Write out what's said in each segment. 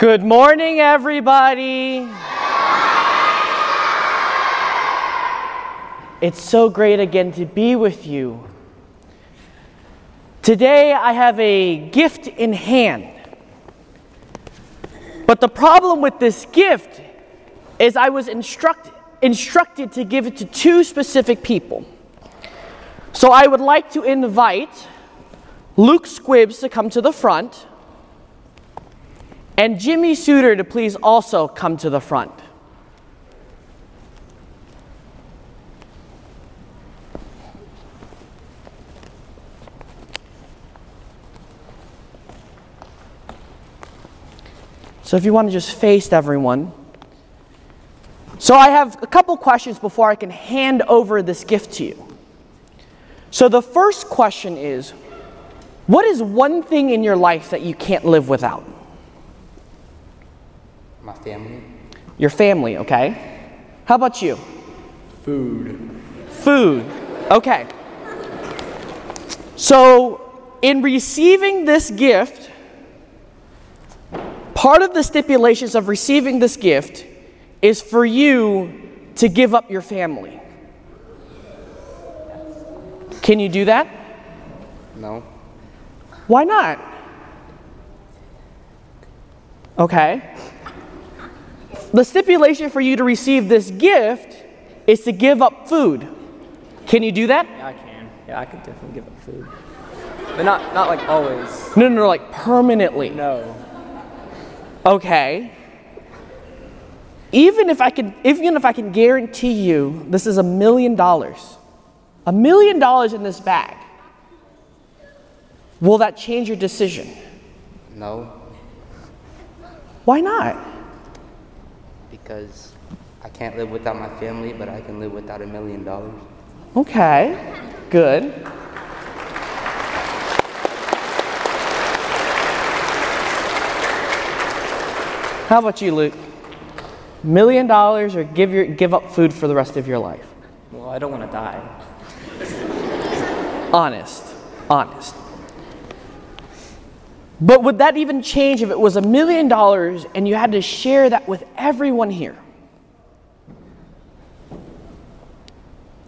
Good morning, everybody. It's so great again to be with you. Today, I have a gift in hand. But the problem with this gift is I was instruct, instructed to give it to two specific people. So I would like to invite Luke Squibbs to come to the front and Jimmy Suter to please also come to the front. So if you want to just face everyone. So I have a couple questions before I can hand over this gift to you. So the first question is what is one thing in your life that you can't live without? My family. Your family, okay? How about you? Food. Food. Okay. So, in receiving this gift, part of the stipulations of receiving this gift is for you to give up your family. Can you do that? No. Why not? Okay. The stipulation for you to receive this gift is to give up food. Can you do that? Yeah, I can. Yeah, I could definitely give up food. But not not like always. No, no, no, like permanently. No. Okay. Even if I can, even if I can guarantee you this is a million dollars, a million dollars in this bag, will that change your decision? No. Why not? Because I can't live without my family, but I can live without a million dollars. Okay, good. How about you, Luke? Million dollars or give, your, give up food for the rest of your life? Well, I don't want to die. Honest, honest. But would that even change if it was a million dollars and you had to share that with everyone here?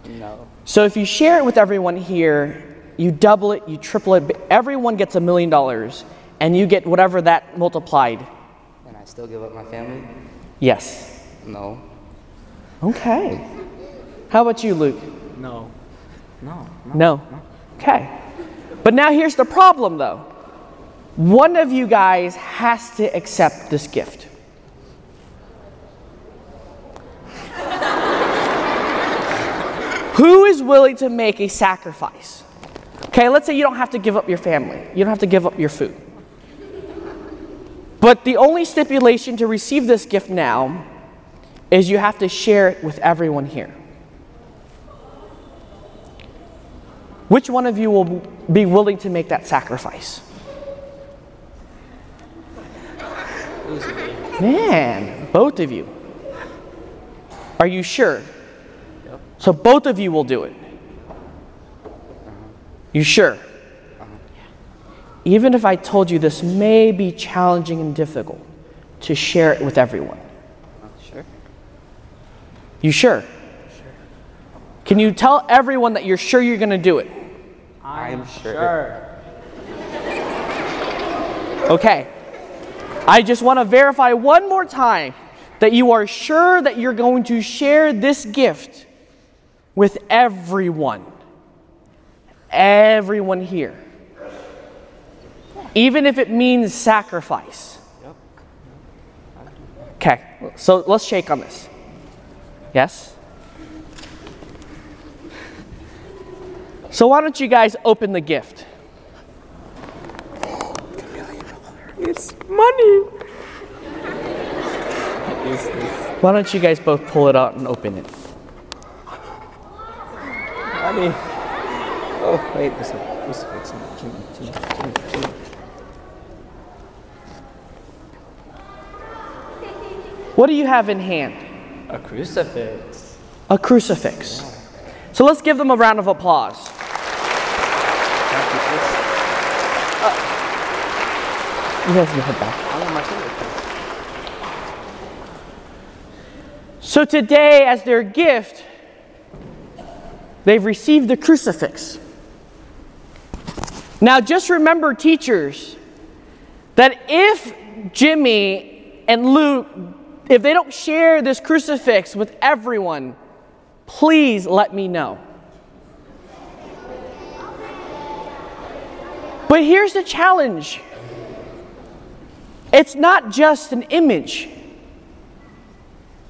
No. So if you share it with everyone here, you double it, you triple it, everyone gets a million dollars, and you get whatever that multiplied. And I still give up my family? Yes. No. Okay. How about you, Luke? No. No. No. Okay. But now here's the problem, though. One of you guys has to accept this gift. Who is willing to make a sacrifice? Okay, let's say you don't have to give up your family, you don't have to give up your food. But the only stipulation to receive this gift now is you have to share it with everyone here. Which one of you will be willing to make that sacrifice? Man, both of you. Are you sure? So both of you will do it. You sure? Even if I told you this may be challenging and difficult to share it with everyone. Sure. You sure? sure? Can you tell everyone that you're sure you're going to do it? I'm sure. Okay. I just want to verify one more time that you are sure that you're going to share this gift with everyone. Everyone here. Even if it means sacrifice. Okay, so let's shake on this. Yes? So, why don't you guys open the gift? It's money. Why don't you guys both pull it out and open it? Money. Oh, wait, there's a crucifix. Jimmy, Jimmy, Jimmy, Jimmy. What do you have in hand? A crucifix. A crucifix. So let's give them a round of applause guys can head back. So today, as their gift, they've received the crucifix. Now, just remember, teachers, that if Jimmy and Luke, if they don't share this crucifix with everyone, please let me know. But here's the challenge it's not just an image,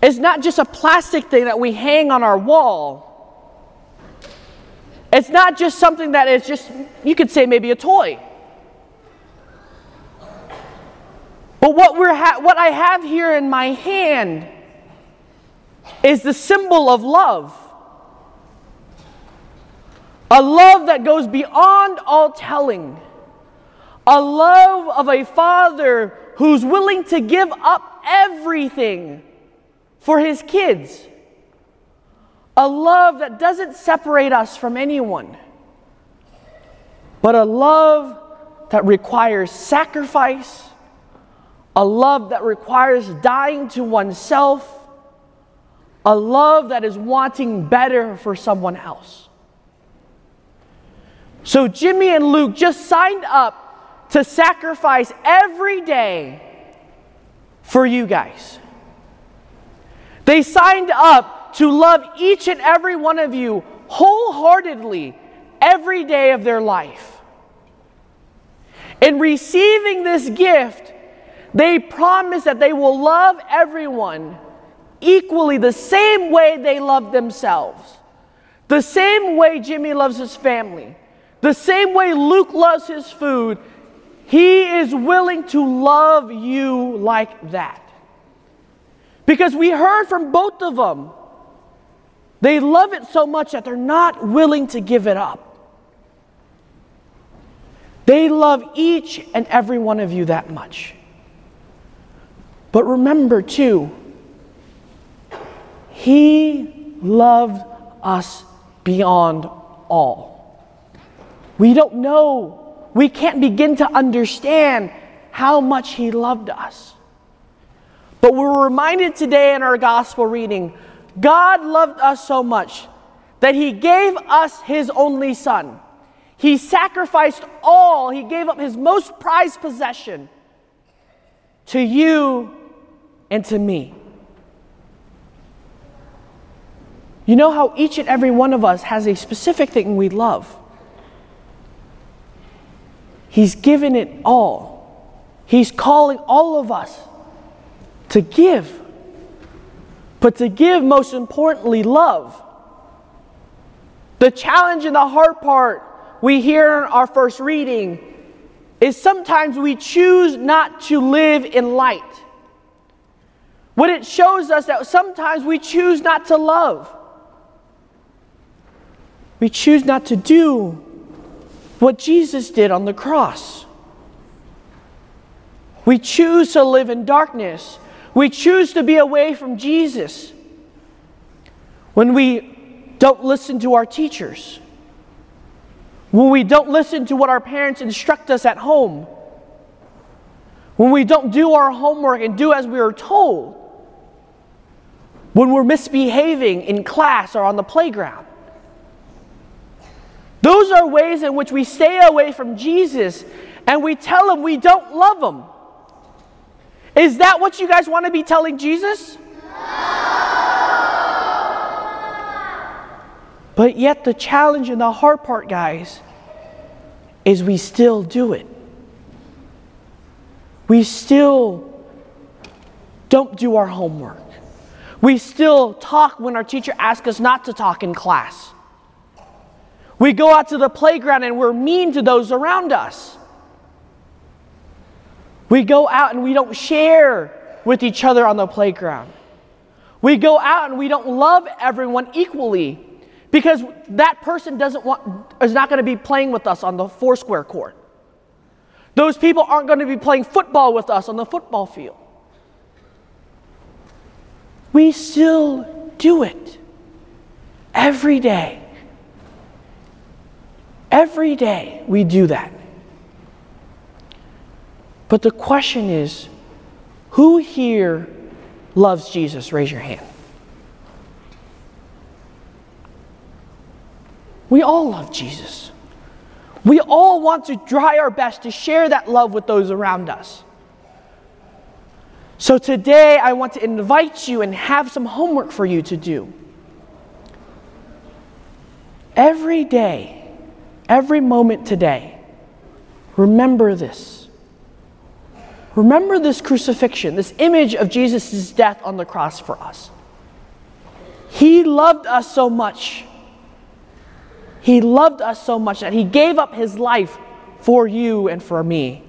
it's not just a plastic thing that we hang on our wall. It's not just something that is just, you could say maybe a toy. But what, we're ha- what I have here in my hand is the symbol of love. A love that goes beyond all telling. A love of a father who's willing to give up everything for his kids. A love that doesn't separate us from anyone, but a love that requires sacrifice, a love that requires dying to oneself, a love that is wanting better for someone else. So Jimmy and Luke just signed up to sacrifice every day for you guys. They signed up to love each and every one of you wholeheartedly every day of their life. In receiving this gift, they promise that they will love everyone equally the same way they love themselves, the same way Jimmy loves his family, the same way Luke loves his food. He is willing to love you like that. Because we heard from both of them they love it so much that they're not willing to give it up. They love each and every one of you that much. But remember, too, He loved us beyond all. We don't know, we can't begin to understand how much He loved us. But we're reminded today in our gospel reading God loved us so much that he gave us his only son. He sacrificed all, he gave up his most prized possession to you and to me. You know how each and every one of us has a specific thing we love. He's given it all. He's calling all of us to give but to give, most importantly, love. The challenge in the hard part we hear in our first reading is sometimes we choose not to live in light. What it shows us that sometimes we choose not to love. We choose not to do what Jesus did on the cross. We choose to live in darkness we choose to be away from Jesus when we don't listen to our teachers, when we don't listen to what our parents instruct us at home, when we don't do our homework and do as we are told, when we're misbehaving in class or on the playground. Those are ways in which we stay away from Jesus and we tell him we don't love him. Is that what you guys want to be telling Jesus? But yet, the challenge and the hard part, guys, is we still do it. We still don't do our homework. We still talk when our teacher asks us not to talk in class. We go out to the playground and we're mean to those around us. We go out and we don't share with each other on the playground. We go out and we don't love everyone equally because that person doesn't want is not going to be playing with us on the foursquare court. Those people aren't going to be playing football with us on the football field. We still do it every day. Every day we do that. But the question is who here loves Jesus? Raise your hand. We all love Jesus. We all want to try our best to share that love with those around us. So today, I want to invite you and have some homework for you to do. Every day, every moment today, remember this. Remember this crucifixion, this image of Jesus' death on the cross for us. He loved us so much. He loved us so much that He gave up His life for you and for me.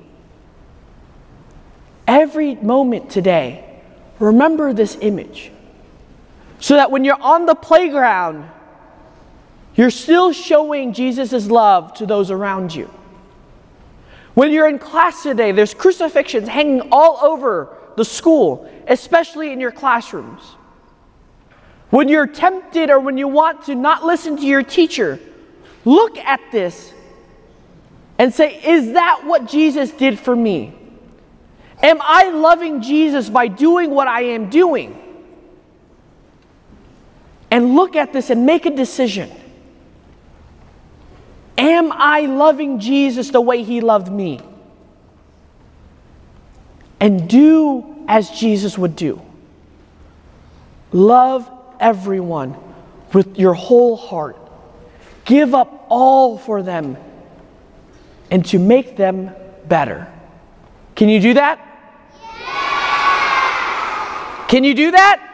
Every moment today, remember this image so that when you're on the playground, you're still showing Jesus' love to those around you. When you're in class today, there's crucifixions hanging all over the school, especially in your classrooms. When you're tempted or when you want to not listen to your teacher, look at this and say, Is that what Jesus did for me? Am I loving Jesus by doing what I am doing? And look at this and make a decision. Am I loving Jesus the way he loved me? And do as Jesus would do. Love everyone with your whole heart. Give up all for them and to make them better. Can you do that? Yeah. Can you do that?